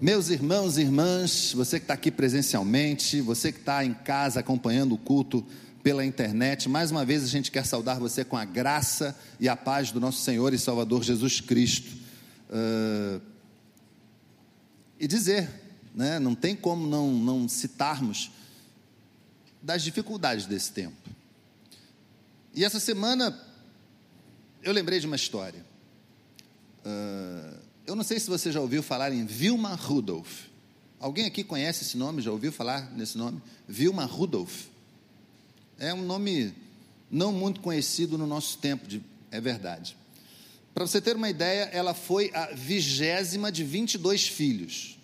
Meus irmãos e irmãs, você que está aqui presencialmente, você que está em casa acompanhando o culto pela internet, mais uma vez a gente quer saudar você com a graça e a paz do nosso Senhor e Salvador Jesus Cristo. Uh, e dizer, né, não tem como não, não citarmos das dificuldades desse tempo. E essa semana eu lembrei de uma história. Uh, eu não sei se você já ouviu falar em Vilma Rudolph. Alguém aqui conhece esse nome? Já ouviu falar nesse nome? Vilma Rudolph. É um nome não muito conhecido no nosso tempo, de, é verdade. Para você ter uma ideia, ela foi a vigésima de 22 filhos.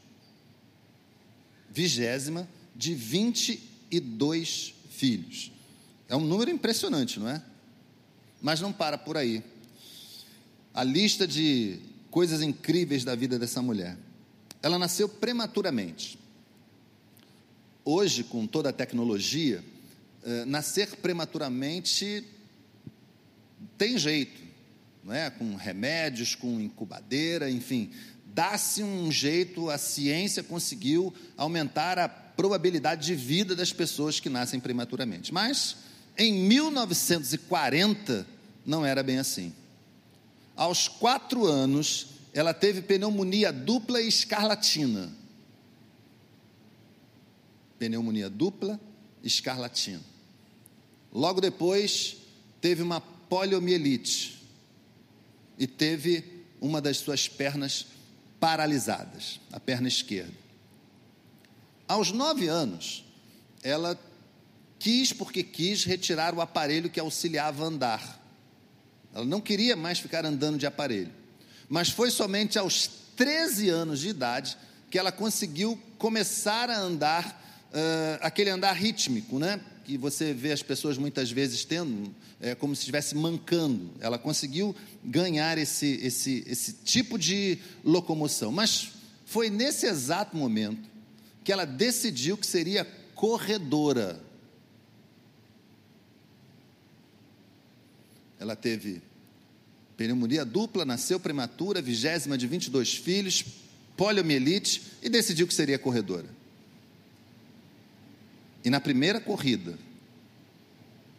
Vigésima de 22 filhos. É um número impressionante, não é? Mas não para por aí. A lista de coisas incríveis da vida dessa mulher. Ela nasceu prematuramente. Hoje, com toda a tecnologia, eh, nascer prematuramente tem jeito, não é? Com remédios, com incubadeira, enfim, dá-se um jeito, a ciência conseguiu aumentar a probabilidade de vida das pessoas que nascem prematuramente. Mas em 1940 não era bem assim. Aos quatro anos, ela teve pneumonia dupla e escarlatina. Pneumonia dupla, escarlatina. Logo depois, teve uma poliomielite e teve uma das suas pernas paralisadas, a perna esquerda. Aos nove anos, ela quis, porque quis, retirar o aparelho que auxiliava a andar. Ela não queria mais ficar andando de aparelho. Mas foi somente aos 13 anos de idade que ela conseguiu começar a andar, uh, aquele andar rítmico, né? Que você vê as pessoas muitas vezes tendo, é, como se estivesse mancando. Ela conseguiu ganhar esse, esse, esse tipo de locomoção. Mas foi nesse exato momento que ela decidiu que seria corredora. Ela teve pneumonia dupla, nasceu prematura, vigésima de 22 filhos, poliomielite e decidiu que seria corredora. E na primeira corrida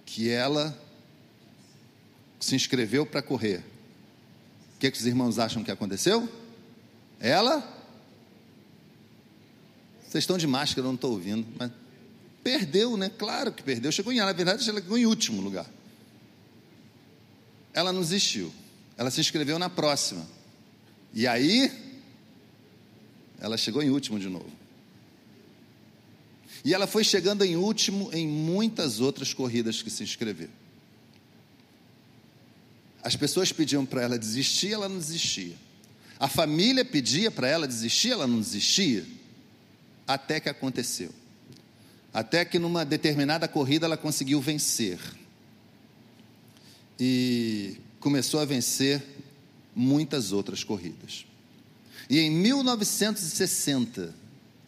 que ela se inscreveu para correr, o que, que os irmãos acham que aconteceu? Ela. Vocês estão de máscara, eu não estou ouvindo, mas perdeu, né? Claro que perdeu. Chegou em, na verdade, ela chegou em último lugar ela não desistiu. Ela se inscreveu na próxima. E aí, ela chegou em último de novo. E ela foi chegando em último em muitas outras corridas que se inscreveu. As pessoas pediam para ela desistir, ela não desistia. A família pedia para ela desistir, ela não desistia. Até que aconteceu. Até que numa determinada corrida ela conseguiu vencer e começou a vencer muitas outras corridas. E em 1960,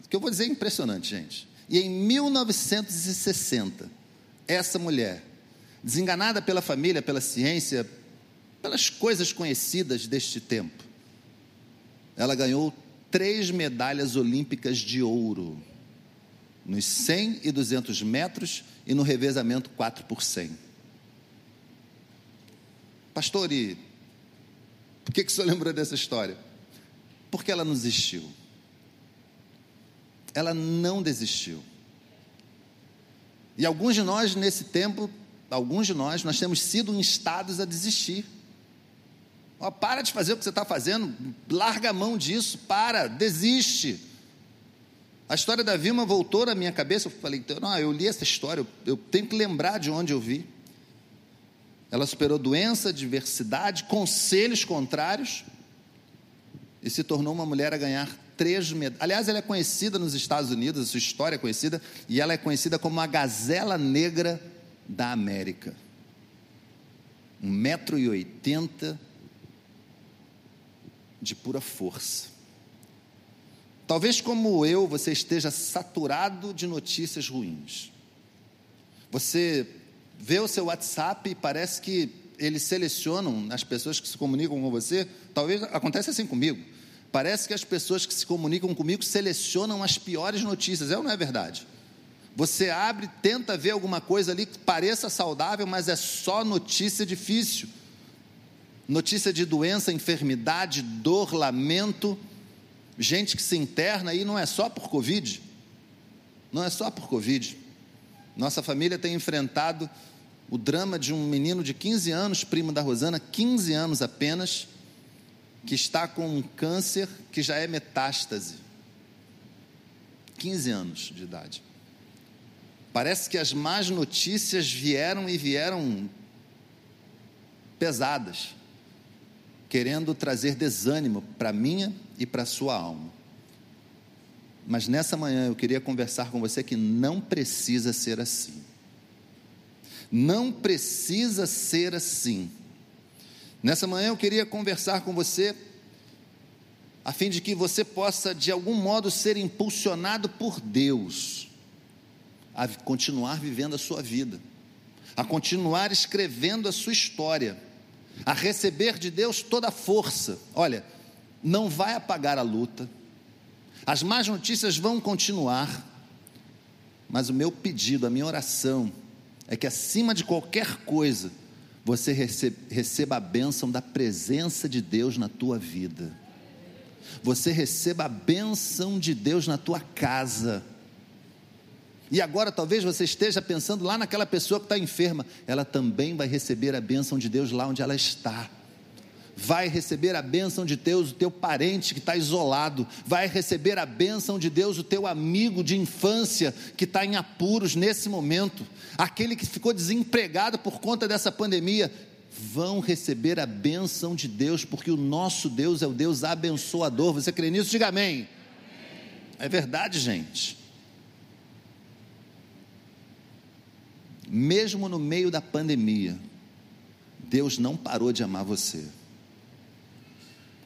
o que eu vou dizer é impressionante, gente. E em 1960, essa mulher, desenganada pela família, pela ciência, pelas coisas conhecidas deste tempo, ela ganhou três medalhas olímpicas de ouro nos 100 e 200 metros e no revezamento 4 por 100. Pastor, e por que, que o senhor lembrou dessa história? Porque ela não desistiu. Ela não desistiu. E alguns de nós, nesse tempo, alguns de nós, nós temos sido instados a desistir. Oh, para de fazer o que você está fazendo, larga a mão disso, para, desiste. A história da Vilma voltou na minha cabeça, eu falei, não, eu li essa história, eu, eu tenho que lembrar de onde eu vi. Ela superou doença, diversidade, conselhos contrários e se tornou uma mulher a ganhar três medalhas. Aliás, ela é conhecida nos Estados Unidos, a sua história é conhecida, e ela é conhecida como a gazela negra da América. Um metro e oitenta de pura força. Talvez como eu, você esteja saturado de notícias ruins. Você vê o seu WhatsApp e parece que eles selecionam as pessoas que se comunicam com você. Talvez aconteça assim comigo. Parece que as pessoas que se comunicam comigo selecionam as piores notícias, é ou não é verdade? Você abre, tenta ver alguma coisa ali que pareça saudável, mas é só notícia difícil. Notícia de doença, enfermidade, dor, lamento. Gente que se interna aí não é só por Covid. Não é só por Covid. Nossa família tem enfrentado o drama de um menino de 15 anos, primo da Rosana, 15 anos apenas, que está com um câncer que já é metástase. 15 anos de idade. Parece que as más notícias vieram e vieram pesadas, querendo trazer desânimo para minha e para sua alma. Mas nessa manhã eu queria conversar com você que não precisa ser assim. Não precisa ser assim. Nessa manhã eu queria conversar com você a fim de que você possa de algum modo ser impulsionado por Deus a continuar vivendo a sua vida, a continuar escrevendo a sua história, a receber de Deus toda a força. Olha, não vai apagar a luta, as más notícias vão continuar, mas o meu pedido, a minha oração, é que acima de qualquer coisa, você receba a bênção da presença de Deus na tua vida. Você receba a bênção de Deus na tua casa. E agora talvez você esteja pensando lá naquela pessoa que está enferma, ela também vai receber a bênção de Deus lá onde ela está vai receber a bênção de Deus o teu parente que está isolado, vai receber a bênção de Deus o teu amigo de infância que está em apuros nesse momento, aquele que ficou desempregado por conta dessa pandemia, vão receber a bênção de Deus, porque o nosso Deus é o Deus abençoador. Você crê nisso? Diga amém. É verdade, gente. Mesmo no meio da pandemia, Deus não parou de amar você.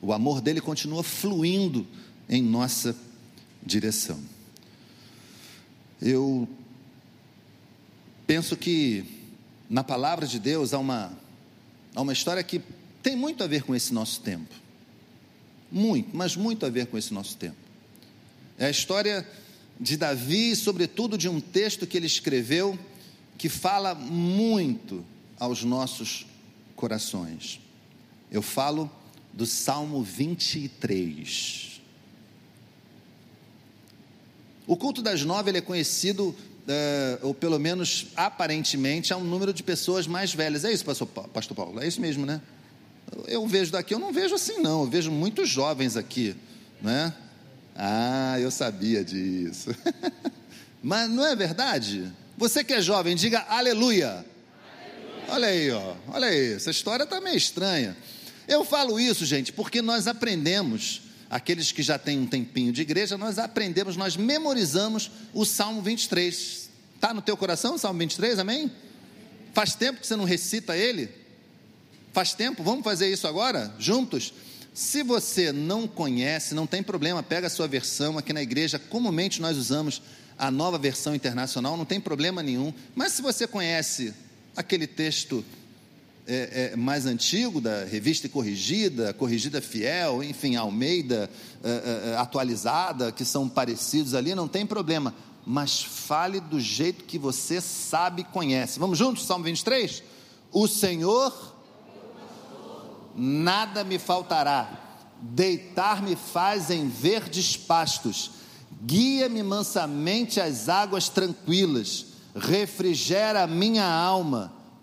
O amor dele continua fluindo em nossa direção. Eu penso que na palavra de Deus há uma, há uma história que tem muito a ver com esse nosso tempo. Muito, mas muito a ver com esse nosso tempo. É a história de Davi, sobretudo de um texto que ele escreveu que fala muito aos nossos corações. Eu falo do Salmo 23. O culto das nove ele é conhecido, uh, ou pelo menos aparentemente, a um número de pessoas mais velhas. É isso, pastor, Paulo? É isso mesmo, né? Eu vejo daqui, eu não vejo assim, não. Eu vejo muitos jovens aqui, né? Ah, eu sabia disso. Mas não é verdade? Você que é jovem, diga aleluia. aleluia. Olha aí, ó. Olha aí, essa história está meio estranha. Eu falo isso, gente, porque nós aprendemos, aqueles que já têm um tempinho de igreja, nós aprendemos, nós memorizamos o Salmo 23. Está no teu coração o Salmo 23, amém? Faz tempo que você não recita ele? Faz tempo? Vamos fazer isso agora, juntos? Se você não conhece, não tem problema, pega a sua versão. Aqui na igreja, comumente nós usamos a nova versão internacional, não tem problema nenhum. Mas se você conhece aquele texto é, é, mais antigo, da revista corrigida, corrigida fiel, enfim, Almeida é, é, é, atualizada, que são parecidos ali, não tem problema. Mas fale do jeito que você sabe e conhece. Vamos juntos, Salmo 23? O Senhor nada me faltará, deitar-me faz em verdes pastos, guia-me mansamente às águas tranquilas, refrigera a minha alma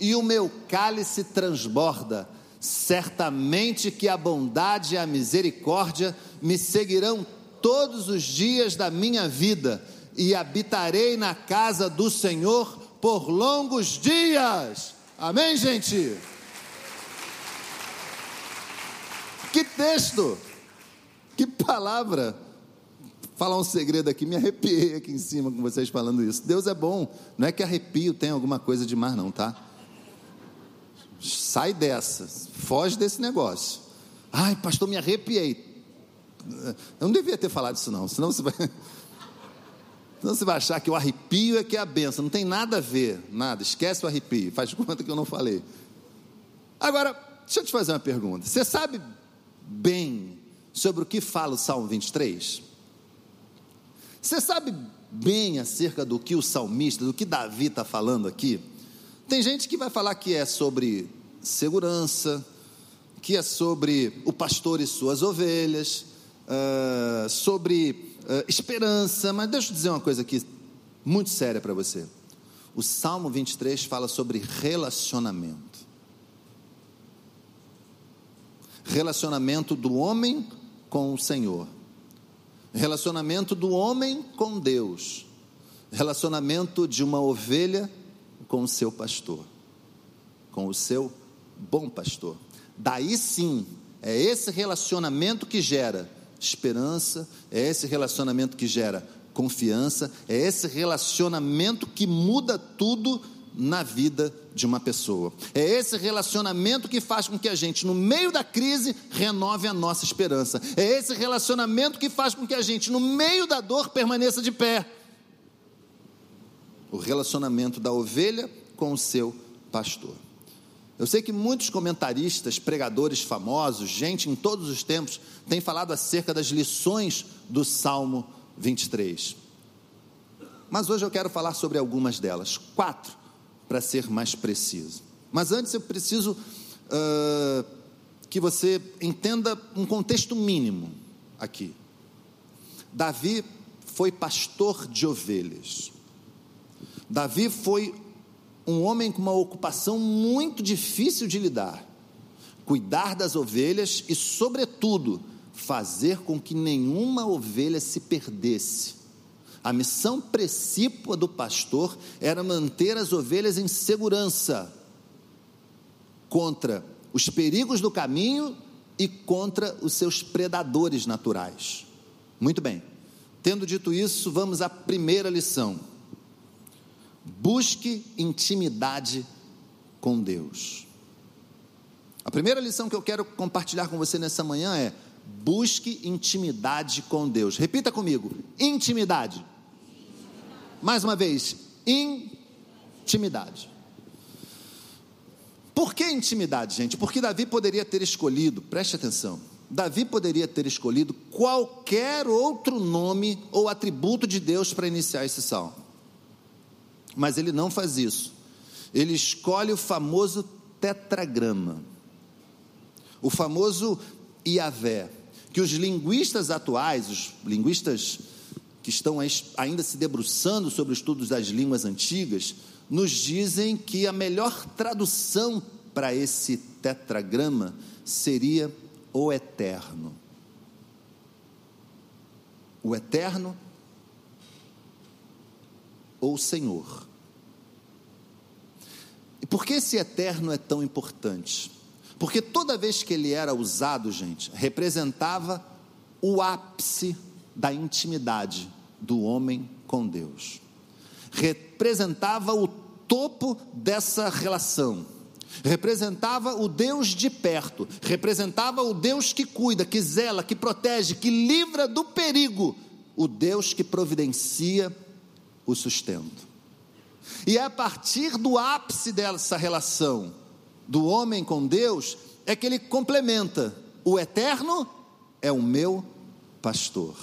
e o meu cálice transborda. Certamente que a bondade e a misericórdia me seguirão todos os dias da minha vida, e habitarei na casa do Senhor por longos dias. Amém, gente? Que texto, que palavra falar um segredo aqui, me arrepiei aqui em cima com vocês falando isso. Deus é bom, não é que arrepio tem alguma coisa demais, não, tá? Sai dessa, foge desse negócio. Ai, pastor, me arrepiei. Eu não devia ter falado isso, não, senão você vai. Senão você vai achar que o arrepio é que é a benção. Não tem nada a ver, nada. Esquece o arrepio. Faz conta que eu não falei. Agora, deixa eu te fazer uma pergunta. Você sabe bem sobre o que fala o Salmo 23? Você sabe bem acerca do que o salmista, do que Davi está falando aqui? Tem gente que vai falar que é sobre segurança, que é sobre o pastor e suas ovelhas, uh, sobre uh, esperança, mas deixa eu dizer uma coisa aqui muito séria para você. O Salmo 23 fala sobre relacionamento. Relacionamento do homem com o Senhor. Relacionamento do homem com Deus. Relacionamento de uma ovelha com o seu pastor. Com o seu bom pastor. Daí sim, é esse relacionamento que gera esperança, é esse relacionamento que gera confiança, é esse relacionamento que muda tudo na vida de uma pessoa. É esse relacionamento que faz com que a gente, no meio da crise, renove a nossa esperança. É esse relacionamento que faz com que a gente, no meio da dor, permaneça de pé. O relacionamento da ovelha com o seu pastor. Eu sei que muitos comentaristas, pregadores famosos, gente em todos os tempos, têm falado acerca das lições do Salmo 23. Mas hoje eu quero falar sobre algumas delas, quatro para ser mais preciso. Mas antes eu preciso uh, que você entenda um contexto mínimo aqui. Davi foi pastor de ovelhas. Davi foi um homem com uma ocupação muito difícil de lidar: cuidar das ovelhas e, sobretudo, fazer com que nenhuma ovelha se perdesse. A missão precípua do pastor era manter as ovelhas em segurança contra os perigos do caminho e contra os seus predadores naturais. Muito bem, tendo dito isso, vamos à primeira lição. Busque intimidade com Deus. A primeira lição que eu quero compartilhar com você nessa manhã é: busque intimidade com Deus. Repita comigo: intimidade. Mais uma vez, intimidade. Por que intimidade, gente? Porque Davi poderia ter escolhido, preste atenção, Davi poderia ter escolhido qualquer outro nome ou atributo de Deus para iniciar esse salmo. Mas ele não faz isso. Ele escolhe o famoso tetragrama, o famoso Iavé, que os linguistas atuais, os linguistas que estão ainda se debruçando sobre os estudos das línguas antigas, nos dizem que a melhor tradução para esse tetragrama seria o eterno. O eterno ou Senhor. E por que esse eterno é tão importante? Porque toda vez que ele era usado, gente, representava o ápice da intimidade do homem com Deus. Representava o topo dessa relação. Representava o Deus de perto, representava o Deus que cuida, que zela, que protege, que livra do perigo, o Deus que providencia o sustento. E é a partir do ápice dessa relação do homem com Deus é que ele complementa: o eterno é o meu pastor.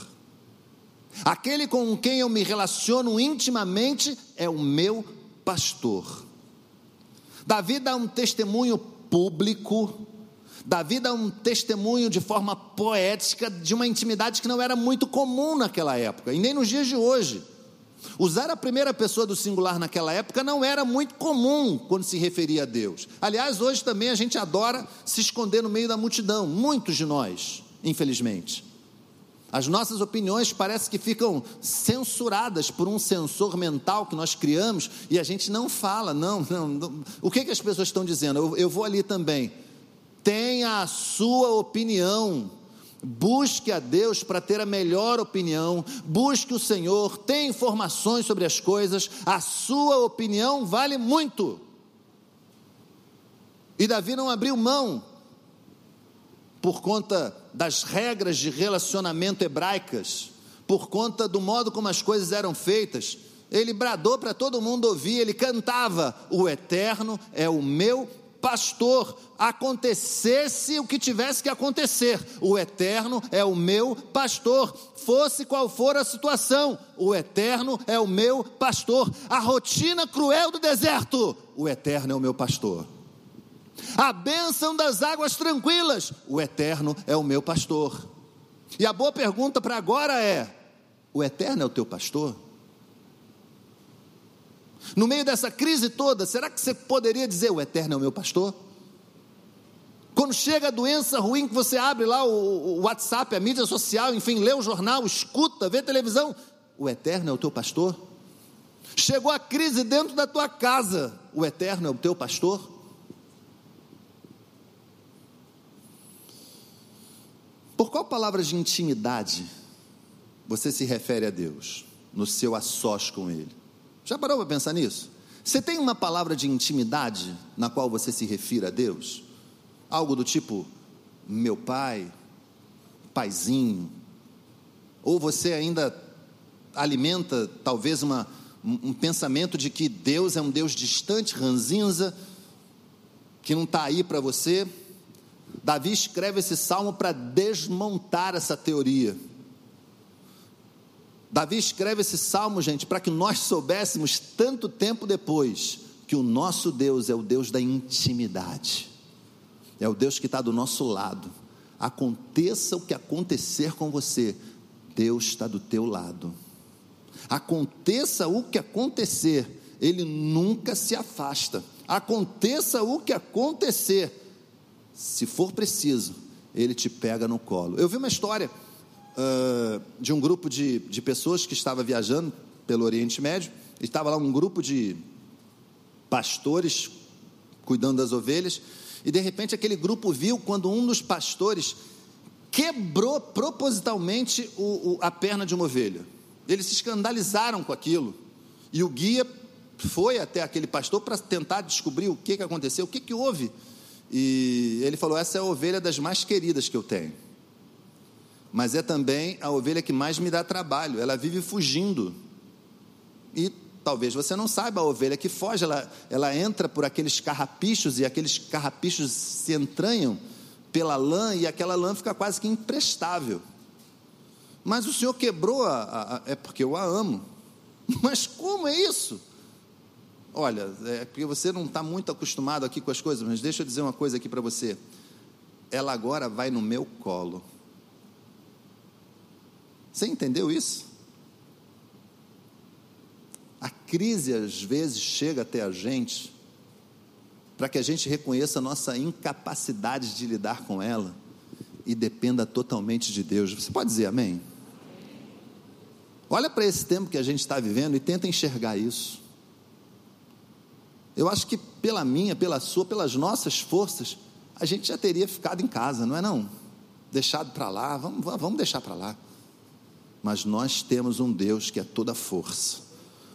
Aquele com quem eu me relaciono intimamente é o meu pastor. Davi dá um testemunho público, Davi dá um testemunho de forma poética de uma intimidade que não era muito comum naquela época, e nem nos dias de hoje. Usar a primeira pessoa do singular naquela época não era muito comum quando se referia a Deus. Aliás, hoje também a gente adora se esconder no meio da multidão, muitos de nós, infelizmente. As nossas opiniões parece que ficam censuradas por um sensor mental que nós criamos e a gente não fala, não, não. não. O que, que as pessoas estão dizendo? Eu, eu vou ali também. Tenha a sua opinião. Busque a Deus para ter a melhor opinião, busque o Senhor, tenha informações sobre as coisas, a sua opinião vale muito. E Davi não abriu mão, por conta das regras de relacionamento hebraicas, por conta do modo como as coisas eram feitas, ele bradou para todo mundo ouvir, ele cantava: O Eterno é o meu pastor, acontecesse o que tivesse que acontecer, o Eterno é o meu pastor, fosse qual for a situação, o Eterno é o meu pastor, a rotina cruel do deserto, o Eterno é o meu pastor. A bênção das águas tranquilas, o Eterno é o meu pastor. E a boa pergunta para agora é: o Eterno é o teu pastor? No meio dessa crise toda, será que você poderia dizer: O Eterno é o meu pastor? Quando chega a doença ruim, que você abre lá o, o WhatsApp, a mídia social, enfim, lê o jornal, escuta, vê televisão, o Eterno é o teu pastor? Chegou a crise dentro da tua casa, o Eterno é o teu pastor? Por qual palavra de intimidade você se refere a Deus no seu a sós com Ele? Já parou para pensar nisso? Você tem uma palavra de intimidade na qual você se refira a Deus? Algo do tipo, meu pai, paizinho? Ou você ainda alimenta talvez uma, um, um pensamento de que Deus é um Deus distante, ranzinza, que não está aí para você? Davi escreve esse salmo para desmontar essa teoria Davi escreve esse salmo, gente, para que nós soubéssemos tanto tempo depois que o nosso Deus é o Deus da intimidade, é o Deus que está do nosso lado. Aconteça o que acontecer com você, Deus está do teu lado. Aconteça o que acontecer, Ele nunca se afasta. Aconteça o que acontecer, se for preciso, Ele te pega no colo. Eu vi uma história uh, de um grupo de, de pessoas que estava viajando pelo Oriente Médio. Estava lá um grupo de pastores cuidando das ovelhas. E de repente aquele grupo viu quando um dos pastores quebrou propositalmente o, o, a perna de uma ovelha. Eles se escandalizaram com aquilo. E o guia foi até aquele pastor para tentar descobrir o que, que aconteceu, o que, que houve. E ele falou: Essa é a ovelha das mais queridas que eu tenho mas é também a ovelha que mais me dá trabalho, ela vive fugindo. E talvez você não saiba, a ovelha que foge, ela, ela entra por aqueles carrapichos e aqueles carrapichos se entranham pela lã e aquela lã fica quase que imprestável. Mas o Senhor quebrou a, a, a é porque eu a amo. Mas como é isso? Olha, é porque você não está muito acostumado aqui com as coisas, mas deixa eu dizer uma coisa aqui para você. Ela agora vai no meu colo. Você entendeu isso? A crise às vezes chega até a gente para que a gente reconheça a nossa incapacidade de lidar com ela e dependa totalmente de Deus. Você pode dizer amém? Olha para esse tempo que a gente está vivendo e tenta enxergar isso. Eu acho que pela minha, pela sua, pelas nossas forças, a gente já teria ficado em casa, não é não? Deixado para lá, vamos, vamos deixar para lá. Mas nós temos um Deus que é toda força,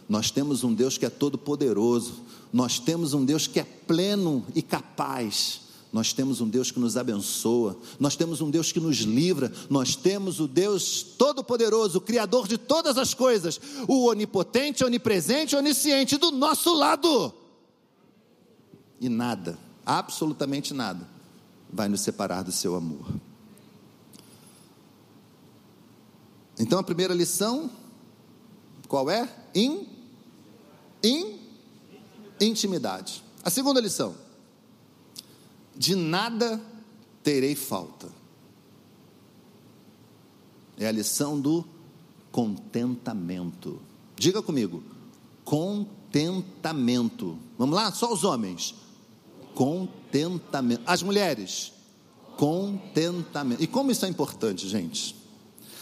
nós temos um Deus que é todo poderoso, nós temos um Deus que é pleno e capaz. Nós temos um Deus que nos abençoa, nós temos um Deus que nos livra, nós temos o Deus Todo-Poderoso, o Criador de todas as coisas, o onipotente, onipresente, onisciente do nosso lado. E nada, absolutamente nada, vai nos separar do seu amor. Então a primeira lição, qual é? In, in, intimidade. A segunda lição, de nada terei falta. É a lição do contentamento. Diga comigo, contentamento. Vamos lá, só os homens. Contentamento. As mulheres, contentamento. E como isso é importante, gente?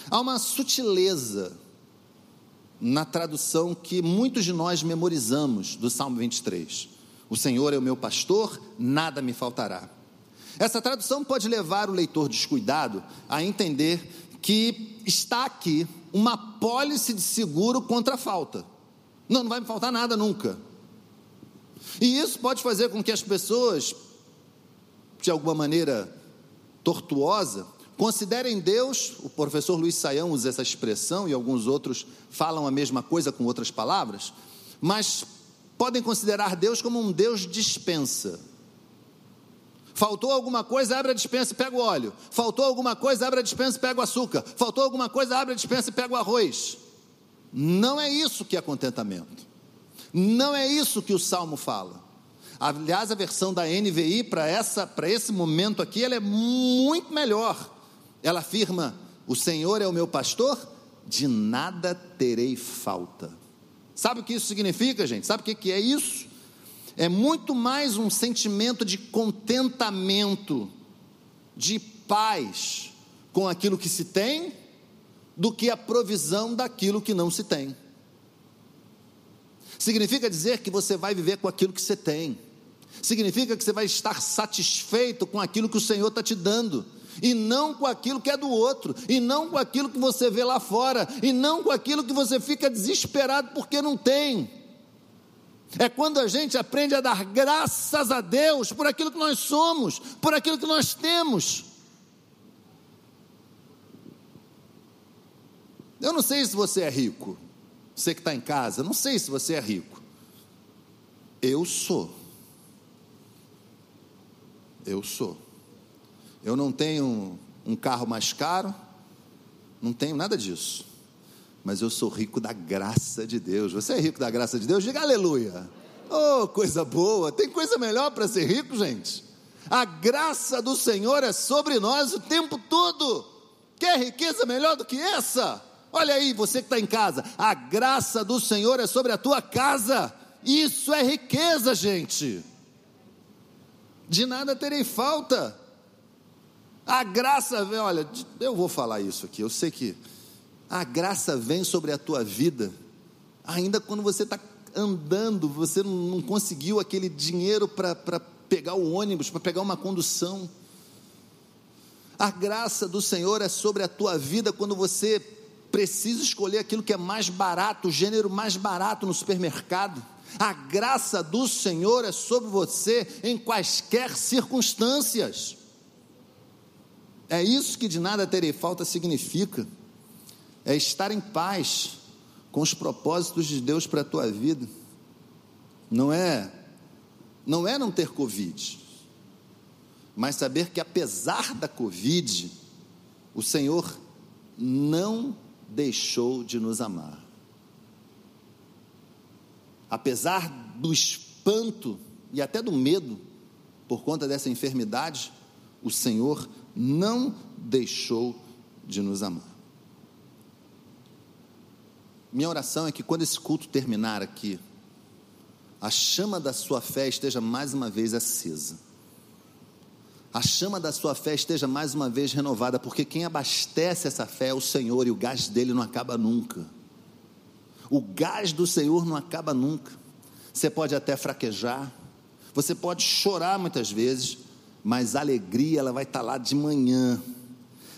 Há uma sutileza na tradução que muitos de nós memorizamos do Salmo 23. O Senhor é o meu pastor, nada me faltará. Essa tradução pode levar o leitor descuidado a entender que está aqui uma pólice de seguro contra a falta. Não, não vai me faltar nada nunca. E isso pode fazer com que as pessoas, de alguma maneira tortuosa, considerem Deus, o professor Luiz Saião usa essa expressão e alguns outros falam a mesma coisa com outras palavras, mas podem considerar Deus como um Deus dispensa. Faltou alguma coisa, abre a dispensa e pega o óleo. Faltou alguma coisa, abre a dispensa e pega o açúcar. Faltou alguma coisa, abre a dispensa e pega o arroz. Não é isso que é contentamento. Não é isso que o salmo fala. Aliás, a versão da NVI para essa para esse momento aqui, ela é muito melhor. Ela afirma: "O Senhor é o meu pastor, de nada terei falta". Sabe o que isso significa, gente? Sabe o que é isso? é muito mais um sentimento de contentamento, de paz com aquilo que se tem, do que a provisão daquilo que não se tem. Significa dizer que você vai viver com aquilo que você tem, significa que você vai estar satisfeito com aquilo que o Senhor está te dando e não com aquilo que é do outro, e não com aquilo que você vê lá fora, e não com aquilo que você fica desesperado porque não tem. É quando a gente aprende a dar graças a Deus por aquilo que nós somos, por aquilo que nós temos. Eu não sei se você é rico, você que está em casa, não sei se você é rico. Eu sou. Eu sou. Eu não tenho um carro mais caro, não tenho nada disso mas eu sou rico da graça de Deus. Você é rico da graça de Deus? Diga aleluia. Oh, coisa boa. Tem coisa melhor para ser rico, gente? A graça do Senhor é sobre nós o tempo todo. Quer riqueza melhor do que essa? Olha aí, você que está em casa, a graça do Senhor é sobre a tua casa. Isso é riqueza, gente. De nada terei falta. A graça, olha, eu vou falar isso aqui. Eu sei que a graça vem sobre a tua vida, ainda quando você está andando, você não conseguiu aquele dinheiro para pegar o ônibus, para pegar uma condução. A graça do Senhor é sobre a tua vida quando você precisa escolher aquilo que é mais barato, o gênero mais barato no supermercado. A graça do Senhor é sobre você em quaisquer circunstâncias. É isso que de nada terei falta significa é estar em paz com os propósitos de Deus para a tua vida. Não é não é não ter covid, mas saber que apesar da covid, o Senhor não deixou de nos amar. Apesar do espanto e até do medo por conta dessa enfermidade, o Senhor não deixou de nos amar. Minha oração é que quando esse culto terminar aqui, a chama da sua fé esteja mais uma vez acesa. A chama da sua fé esteja mais uma vez renovada, porque quem abastece essa fé é o Senhor e o gás dele não acaba nunca. O gás do Senhor não acaba nunca. Você pode até fraquejar, você pode chorar muitas vezes, mas a alegria ela vai estar lá de manhã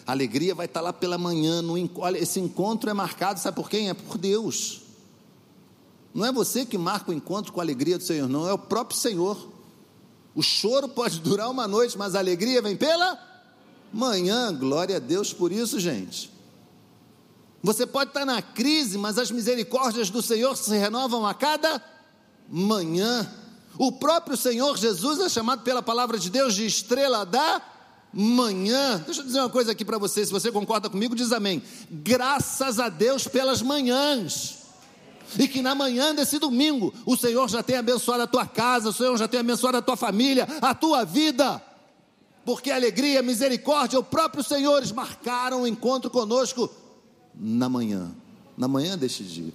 a alegria vai estar lá pela manhã. No, olha, esse encontro é marcado, sabe por quem? É por Deus. Não é você que marca o encontro com a alegria do Senhor, não, é o próprio Senhor. O choro pode durar uma noite, mas a alegria vem pela manhã. Glória a Deus por isso, gente. Você pode estar na crise, mas as misericórdias do Senhor se renovam a cada manhã. O próprio Senhor Jesus é chamado pela palavra de Deus de estrela da manhã. Deixa eu dizer uma coisa aqui para você, se você concorda comigo, diz amém. Graças a Deus pelas manhãs. E que na manhã desse domingo o Senhor já tenha abençoado a tua casa, o Senhor já tenha abençoado a tua família, a tua vida. Porque alegria, misericórdia, o próprio Senhor marcaram o encontro conosco na manhã, na manhã deste dia.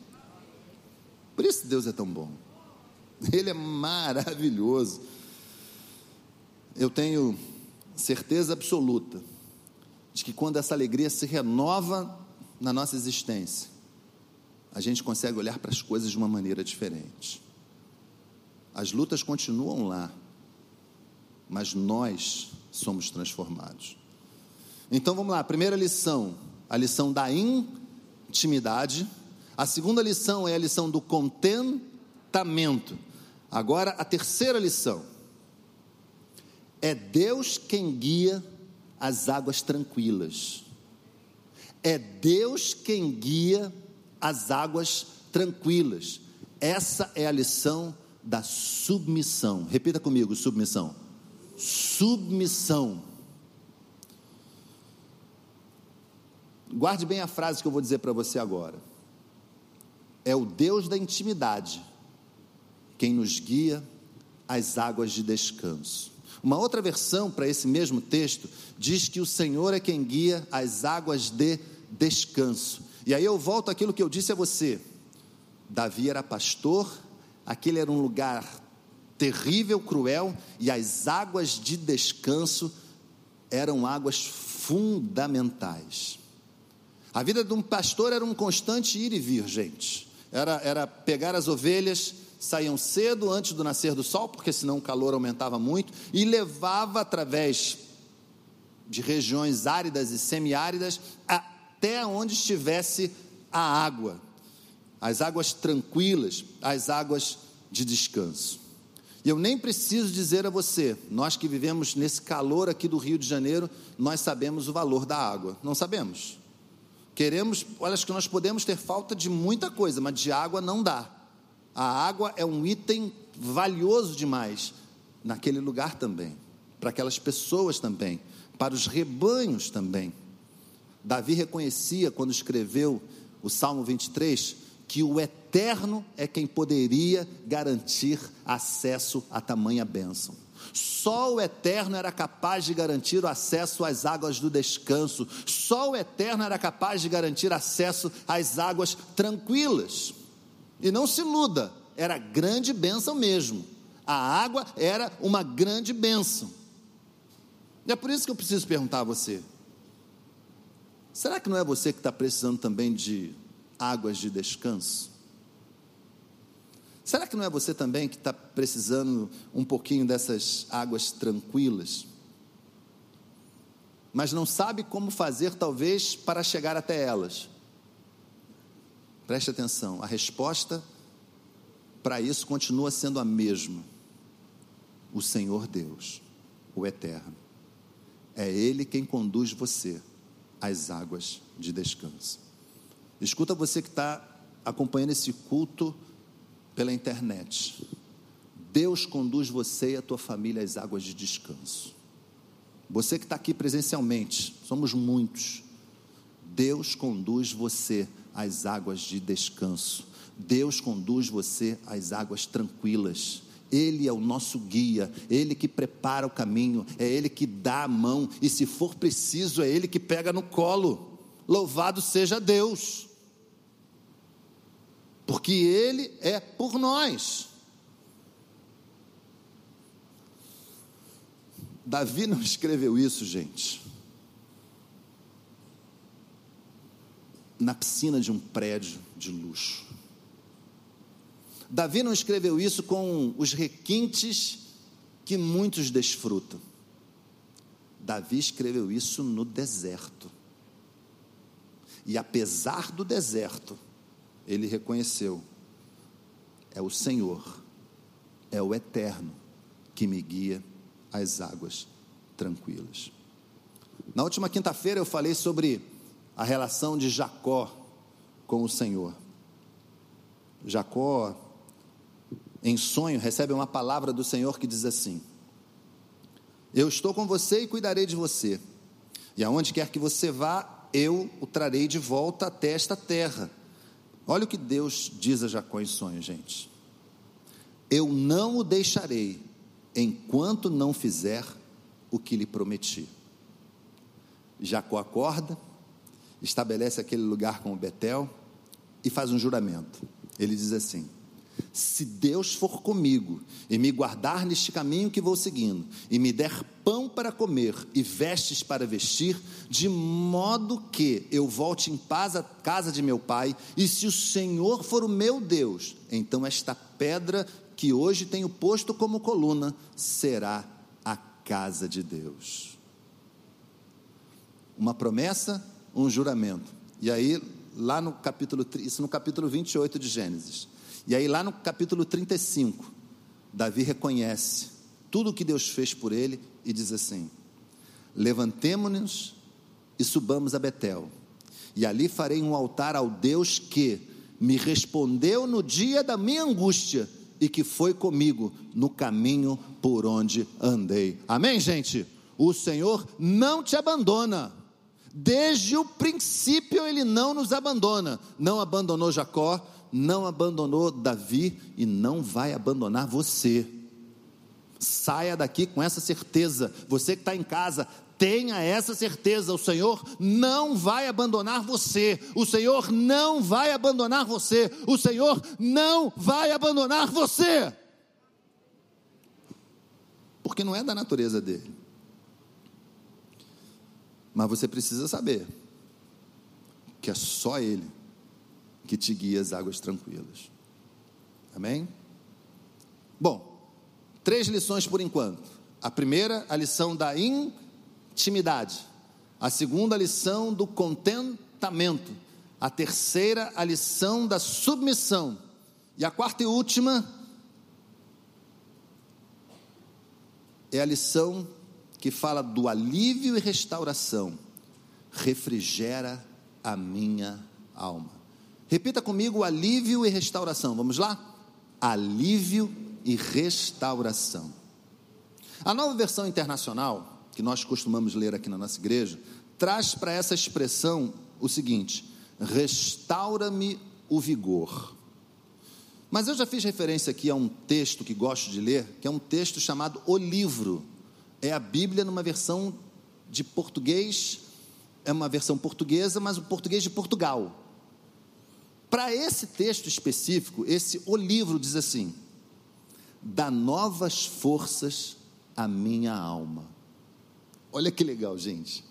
Por isso Deus é tão bom. Ele é maravilhoso. Eu tenho certeza absoluta de que quando essa alegria se renova na nossa existência, a gente consegue olhar para as coisas de uma maneira diferente. As lutas continuam lá, mas nós somos transformados. Então vamos lá, a primeira lição, a lição da intimidade. A segunda lição é a lição do contentamento. Agora, a terceira lição é Deus quem guia as águas tranquilas. É Deus quem guia as águas tranquilas. Essa é a lição da submissão. Repita comigo: submissão. Submissão. Guarde bem a frase que eu vou dizer para você agora. É o Deus da intimidade quem nos guia às águas de descanso. Uma outra versão para esse mesmo texto diz que o Senhor é quem guia as águas de descanso. E aí eu volto àquilo que eu disse a você. Davi era pastor, aquele era um lugar terrível, cruel, e as águas de descanso eram águas fundamentais. A vida de um pastor era um constante ir e vir, gente. Era, era pegar as ovelhas, saíam cedo antes do nascer do sol, porque senão o calor aumentava muito, e levava através de regiões áridas e semiáridas até onde estivesse a água, as águas tranquilas, as águas de descanso. E eu nem preciso dizer a você, nós que vivemos nesse calor aqui do Rio de Janeiro, nós sabemos o valor da água, não sabemos? Queremos, olha, acho que nós podemos ter falta de muita coisa, mas de água não dá. A água é um item valioso demais naquele lugar também, para aquelas pessoas também, para os rebanhos também. Davi reconhecia quando escreveu o Salmo 23 que o eterno é quem poderia garantir acesso a tamanha bênção. Só o Eterno era capaz de garantir o acesso às águas do descanso. Só o Eterno era capaz de garantir acesso às águas tranquilas. E não se iluda, era grande bênção mesmo. A água era uma grande bênção. E é por isso que eu preciso perguntar a você: será que não é você que está precisando também de águas de descanso? Será que não é você também que está precisando um pouquinho dessas águas tranquilas? Mas não sabe como fazer, talvez, para chegar até elas? Preste atenção, a resposta para isso continua sendo a mesma: o Senhor Deus, o Eterno. É Ele quem conduz você às águas de descanso. Escuta você que está acompanhando esse culto pela internet. Deus conduz você e a tua família às águas de descanso. Você que está aqui presencialmente, somos muitos. Deus conduz você às águas de descanso. Deus conduz você às águas tranquilas. Ele é o nosso guia, Ele que prepara o caminho, é Ele que dá a mão, e se for preciso, é Ele que pega no colo. Louvado seja Deus! porque Ele é por nós. Davi não escreveu isso, gente, na piscina de um prédio de luxo. Davi não escreveu isso com os requintes que muitos desfrutam. Davi escreveu isso no deserto. E apesar do deserto, ele reconheceu: é o Senhor, é o Eterno que me guia às águas tranquilas. Na última quinta-feira eu falei sobre a relação de Jacó com o Senhor. Jacó, em sonho, recebe uma palavra do Senhor que diz assim: Eu estou com você e cuidarei de você, e aonde quer que você vá, eu o trarei de volta até esta terra Olha o que Deus diz a Jacó em sonho, gente. Eu não o deixarei enquanto não fizer o que lhe prometi. Jacó acorda, estabelece aquele lugar com o Betel e faz um juramento. Ele diz assim: se Deus for comigo e me guardar neste caminho que vou seguindo, e me der pão para comer e vestes para vestir, de modo que eu volte em paz à casa de meu pai, e se o Senhor for o meu Deus, então esta pedra que hoje tenho posto como coluna será a casa de Deus. Uma promessa, um juramento. E aí, lá no capítulo, isso no capítulo 28 de Gênesis. E aí, lá no capítulo 35, Davi reconhece tudo o que Deus fez por ele e diz assim: Levantemo-nos e subamos a Betel, e ali farei um altar ao Deus que me respondeu no dia da minha angústia e que foi comigo no caminho por onde andei. Amém, gente? O Senhor não te abandona. Desde o princípio ele não nos abandona. Não abandonou Jacó, não abandonou Davi e não vai abandonar você. Saia daqui com essa certeza. Você que está em casa, tenha essa certeza: o Senhor não vai abandonar você, o Senhor não vai abandonar você, o Senhor não vai abandonar você, porque não é da natureza dele. Mas você precisa saber que é só Ele que te guia as águas tranquilas. Amém? Bom, três lições por enquanto. A primeira, a lição da in intimidade. A segunda, a lição do contentamento. A terceira, a lição da submissão. E a quarta e última é a lição que fala do alívio e restauração. Refrigera a minha alma. Repita comigo: alívio e restauração. Vamos lá? Alívio e restauração. A nova versão internacional que nós costumamos ler aqui na nossa igreja, traz para essa expressão o seguinte: restaura-me o vigor. Mas eu já fiz referência aqui a um texto que gosto de ler, que é um texto chamado O Livro. É a Bíblia numa versão de português, é uma versão portuguesa, mas o português de Portugal. Para esse texto específico, esse O Livro diz assim: dá novas forças à minha alma. Olha que legal, gente.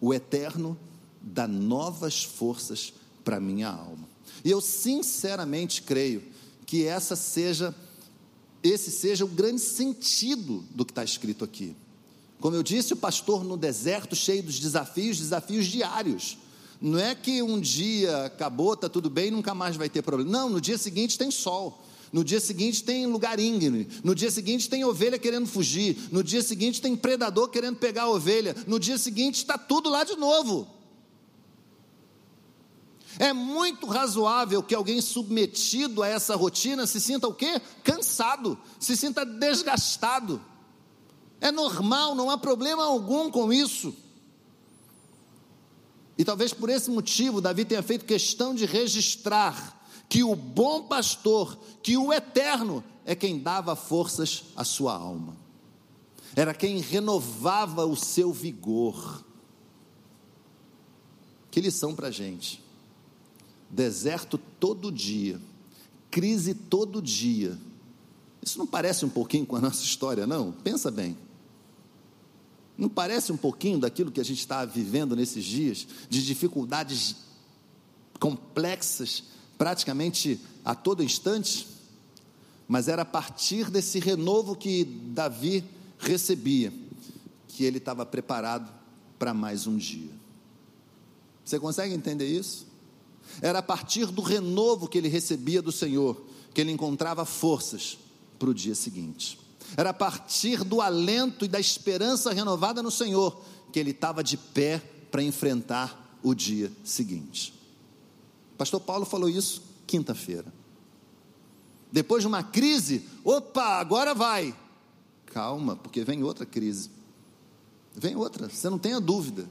O eterno dá novas forças para minha alma. E eu sinceramente creio que essa seja esse seja o grande sentido do que está escrito aqui. Como eu disse, o pastor no deserto, cheio dos desafios, desafios diários. Não é que um dia acabou, está tudo bem, nunca mais vai ter problema. Não, no dia seguinte tem sol. No dia seguinte tem lugar íngreme. No dia seguinte tem ovelha querendo fugir. No dia seguinte tem predador querendo pegar a ovelha. No dia seguinte está tudo lá de novo. É muito razoável que alguém submetido a essa rotina se sinta o quê? Cansado, se sinta desgastado. É normal, não há problema algum com isso. E talvez por esse motivo Davi tenha feito questão de registrar que o bom pastor, que o eterno, é quem dava forças à sua alma, era quem renovava o seu vigor. Que lição para a gente: deserto todo dia, crise todo dia. Isso não parece um pouquinho com a nossa história, não? Pensa bem. Não parece um pouquinho daquilo que a gente está vivendo nesses dias, de dificuldades complexas praticamente a todo instante, mas era a partir desse renovo que Davi recebia, que ele estava preparado para mais um dia. Você consegue entender isso? Era a partir do renovo que ele recebia do Senhor que ele encontrava forças para o dia seguinte. Era a partir do alento e da esperança renovada no Senhor que ele estava de pé para enfrentar o dia seguinte. Pastor Paulo falou isso quinta-feira. Depois de uma crise, opa, agora vai. Calma, porque vem outra crise. Vem outra, você não tenha dúvida.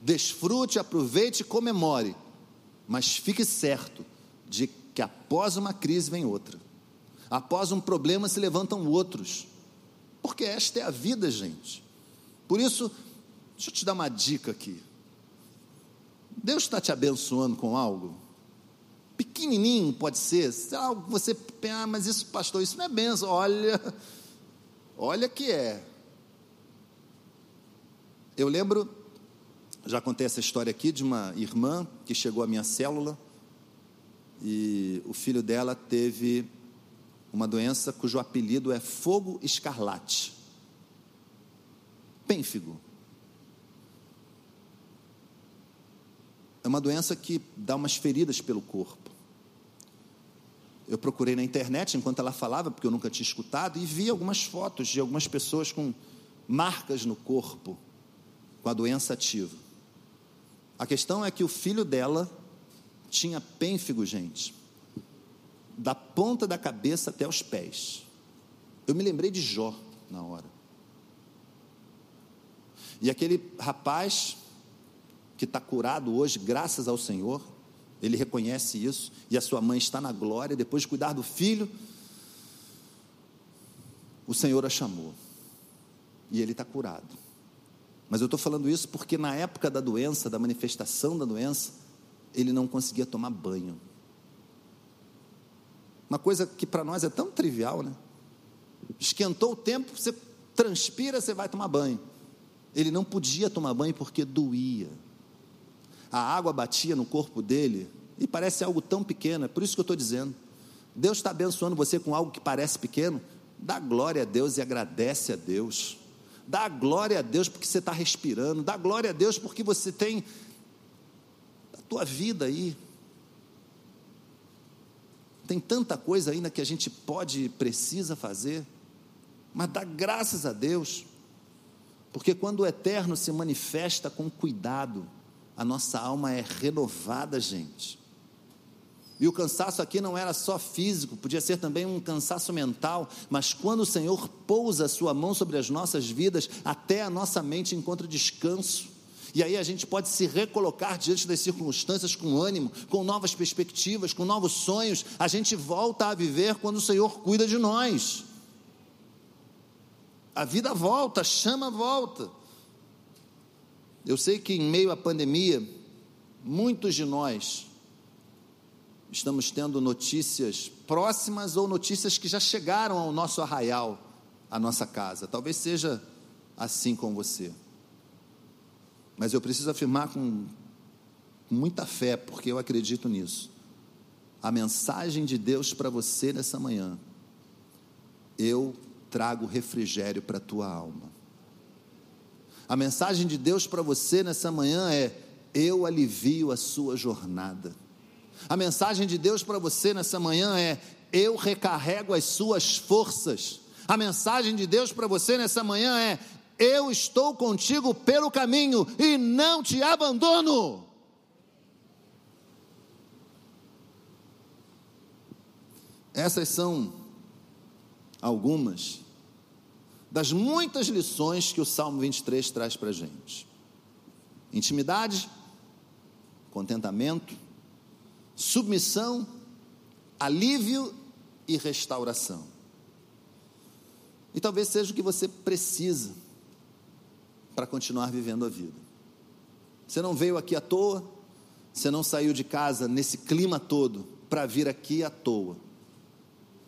Desfrute, aproveite e comemore. Mas fique certo de que após uma crise vem outra. Após um problema se levantam outros. Porque esta é a vida, gente. Por isso, deixa eu te dar uma dica aqui. Deus está te abençoando com algo? pequenininho pode ser, ah, você pensa, ah, mas isso, pastor, isso não é benção. Olha, olha que é. Eu lembro, já contei essa história aqui de uma irmã que chegou à minha célula e o filho dela teve uma doença cujo apelido é fogo escarlate. Pênfigo. É uma doença que dá umas feridas pelo corpo. Eu procurei na internet enquanto ela falava, porque eu nunca tinha escutado, e vi algumas fotos de algumas pessoas com marcas no corpo com a doença ativa. A questão é que o filho dela tinha pênfigo, gente, da ponta da cabeça até os pés. Eu me lembrei de Jó na hora. E aquele rapaz que está curado hoje, graças ao Senhor, ele reconhece isso, e a sua mãe está na glória, depois de cuidar do filho, o Senhor a chamou, e ele está curado. Mas eu estou falando isso porque na época da doença, da manifestação da doença, ele não conseguia tomar banho. Uma coisa que para nós é tão trivial, né? Esquentou o tempo, você transpira, você vai tomar banho. Ele não podia tomar banho porque doía. A água batia no corpo dele e parece algo tão pequeno, é por isso que eu estou dizendo. Deus está abençoando você com algo que parece pequeno, dá glória a Deus e agradece a Deus. Dá glória a Deus porque você está respirando, dá glória a Deus porque você tem a tua vida aí. Tem tanta coisa ainda que a gente pode e precisa fazer, mas dá graças a Deus, porque quando o eterno se manifesta com cuidado, a nossa alma é renovada, gente. E o cansaço aqui não era só físico, podia ser também um cansaço mental, mas quando o Senhor pousa a sua mão sobre as nossas vidas, até a nossa mente encontra descanso. E aí a gente pode se recolocar diante das circunstâncias com ânimo, com novas perspectivas, com novos sonhos. A gente volta a viver quando o Senhor cuida de nós. A vida volta, chama volta. Eu sei que em meio à pandemia, muitos de nós estamos tendo notícias próximas ou notícias que já chegaram ao nosso arraial, à nossa casa. Talvez seja assim com você. Mas eu preciso afirmar com muita fé, porque eu acredito nisso. A mensagem de Deus para você nessa manhã. Eu trago refrigério para a tua alma. A mensagem de Deus para você nessa manhã é: eu alivio a sua jornada. A mensagem de Deus para você nessa manhã é: eu recarrego as suas forças. A mensagem de Deus para você nessa manhã é: eu estou contigo pelo caminho e não te abandono. Essas são algumas das muitas lições que o Salmo 23 traz para a gente: intimidade, contentamento, submissão, alívio e restauração. E talvez seja o que você precisa para continuar vivendo a vida. Você não veio aqui à toa, você não saiu de casa nesse clima todo para vir aqui à toa.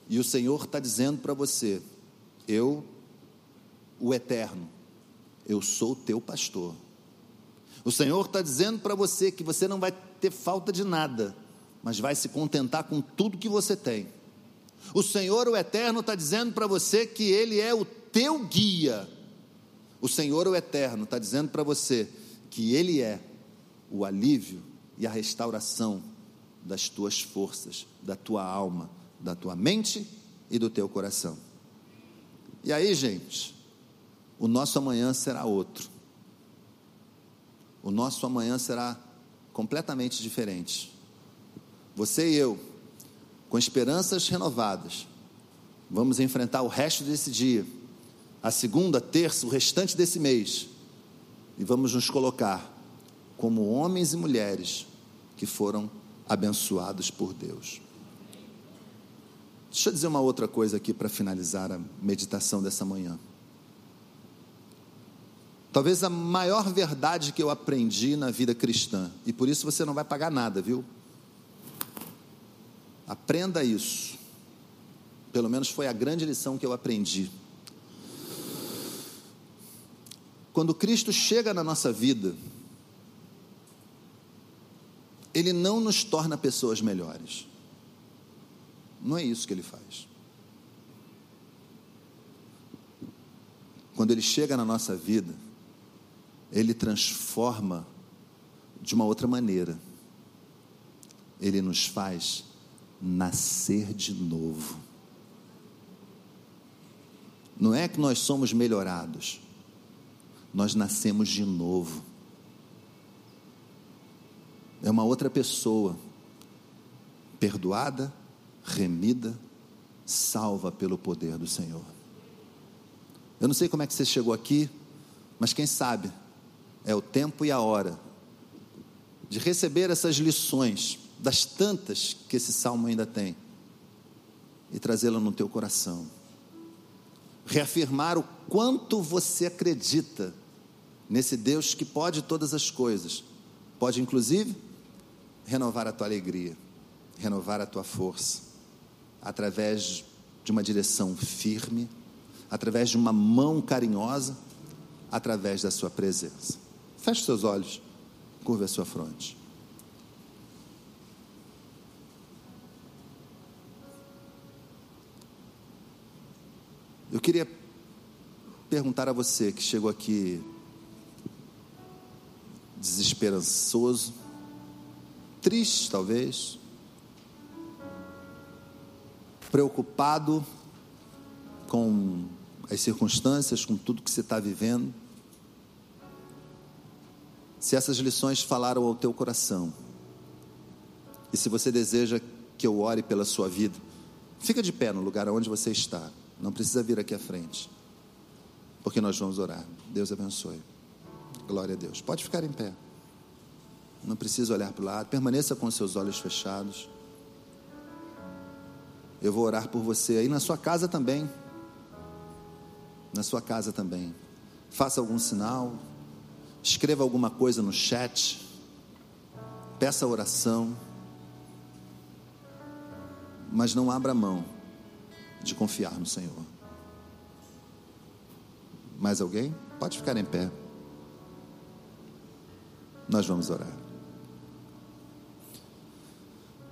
E o Senhor está dizendo para você: Eu, o Eterno, eu sou o teu pastor. O Senhor está dizendo para você que você não vai ter falta de nada, mas vai se contentar com tudo que você tem. O Senhor, o Eterno, está dizendo para você que Ele é o teu guia. O Senhor, o Eterno, está dizendo para você que Ele é o alívio e a restauração das tuas forças, da tua alma, da tua mente e do teu coração. E aí, gente, o nosso amanhã será outro. O nosso amanhã será completamente diferente. Você e eu, com esperanças renovadas, vamos enfrentar o resto desse dia, a segunda, terça, o restante desse mês, e vamos nos colocar como homens e mulheres que foram abençoados por Deus. Deixa eu dizer uma outra coisa aqui para finalizar a meditação dessa manhã. Talvez a maior verdade que eu aprendi na vida cristã, e por isso você não vai pagar nada, viu? Aprenda isso. Pelo menos foi a grande lição que eu aprendi. Quando Cristo chega na nossa vida, Ele não nos torna pessoas melhores. Não é isso que Ele faz. Quando Ele chega na nossa vida, ele transforma de uma outra maneira. Ele nos faz nascer de novo. Não é que nós somos melhorados, nós nascemos de novo. É uma outra pessoa, perdoada, remida, salva pelo poder do Senhor. Eu não sei como é que você chegou aqui, mas quem sabe é o tempo e a hora de receber essas lições, das tantas que esse salmo ainda tem, e trazê-la no teu coração. Reafirmar o quanto você acredita nesse Deus que pode todas as coisas, pode inclusive renovar a tua alegria, renovar a tua força, através de uma direção firme, através de uma mão carinhosa, através da sua presença. Feche seus olhos, curva a sua fronte. Eu queria perguntar a você que chegou aqui desesperançoso, triste talvez, preocupado com as circunstâncias, com tudo que você está vivendo. Se essas lições falaram ao teu coração, e se você deseja que eu ore pela sua vida, fica de pé no lugar onde você está, não precisa vir aqui à frente, porque nós vamos orar. Deus abençoe. Glória a Deus. Pode ficar em pé. Não precisa olhar para o lado, permaneça com seus olhos fechados. Eu vou orar por você aí na sua casa também. Na sua casa também. Faça algum sinal, escreva alguma coisa no chat, peça oração, mas não abra mão de confiar no Senhor. Mais alguém? Pode ficar em pé. Nós vamos orar.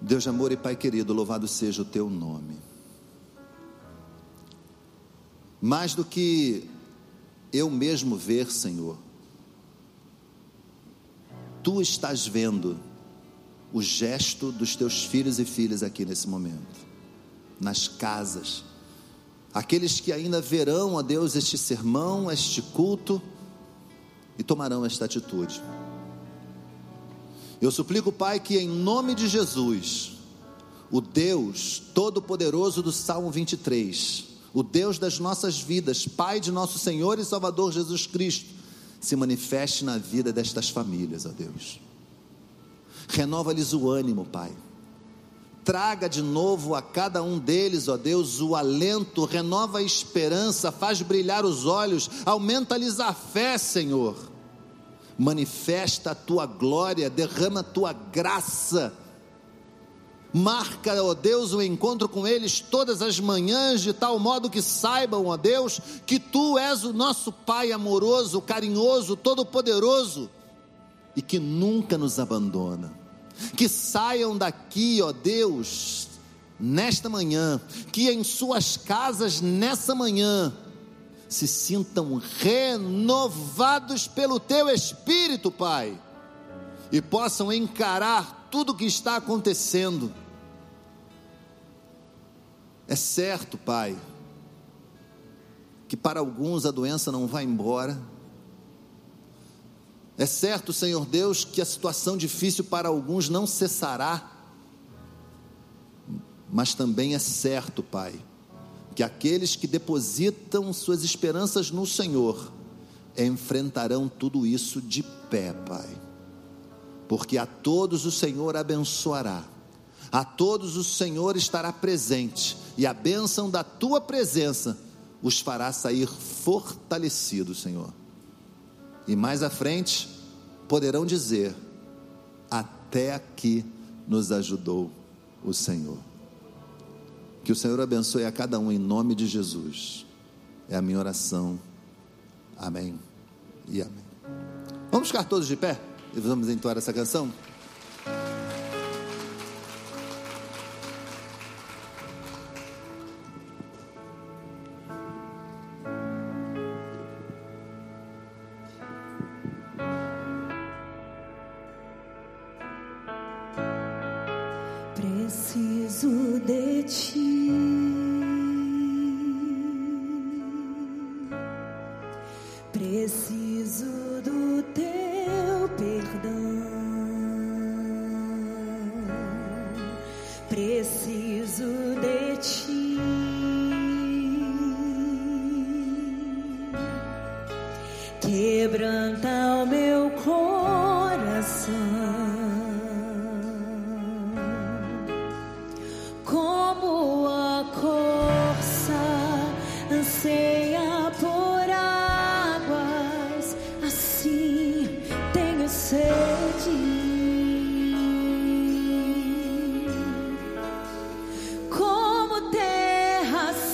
Deus de amor e Pai querido, louvado seja o teu nome. Mais do que eu mesmo ver, Senhor, tu estás vendo o gesto dos teus filhos e filhas aqui nesse momento, nas casas, aqueles que ainda verão, a Deus, este sermão, este culto e tomarão esta atitude. Eu suplico, Pai, que em nome de Jesus, o Deus Todo-Poderoso do Salmo 23, o Deus das nossas vidas, Pai de nosso Senhor e Salvador Jesus Cristo, se manifeste na vida destas famílias, ó Deus. Renova-lhes o ânimo, Pai. Traga de novo a cada um deles, ó Deus, o alento, renova a esperança, faz brilhar os olhos, aumenta-lhes a fé, Senhor manifesta a tua glória, derrama a tua graça. Marca, ó Deus, o encontro com eles todas as manhãs, de tal modo que saibam, ó Deus, que tu és o nosso Pai amoroso, carinhoso, todo-poderoso e que nunca nos abandona. Que saiam daqui, ó Deus, nesta manhã, que em suas casas nessa manhã, se sintam renovados pelo teu espírito, Pai, e possam encarar tudo o que está acontecendo. É certo, Pai, que para alguns a doença não vai embora. É certo, Senhor Deus, que a situação difícil para alguns não cessará. Mas também é certo, Pai, que aqueles que depositam suas esperanças no Senhor enfrentarão tudo isso de pé, Pai. Porque a todos o Senhor abençoará, a todos o Senhor estará presente, e a bênção da tua presença os fará sair fortalecidos, Senhor. E mais à frente poderão dizer: Até aqui nos ajudou o Senhor. Que o Senhor abençoe a cada um em nome de Jesus. É a minha oração. Amém e amém. Vamos ficar todos de pé e vamos entoar essa canção?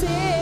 Terra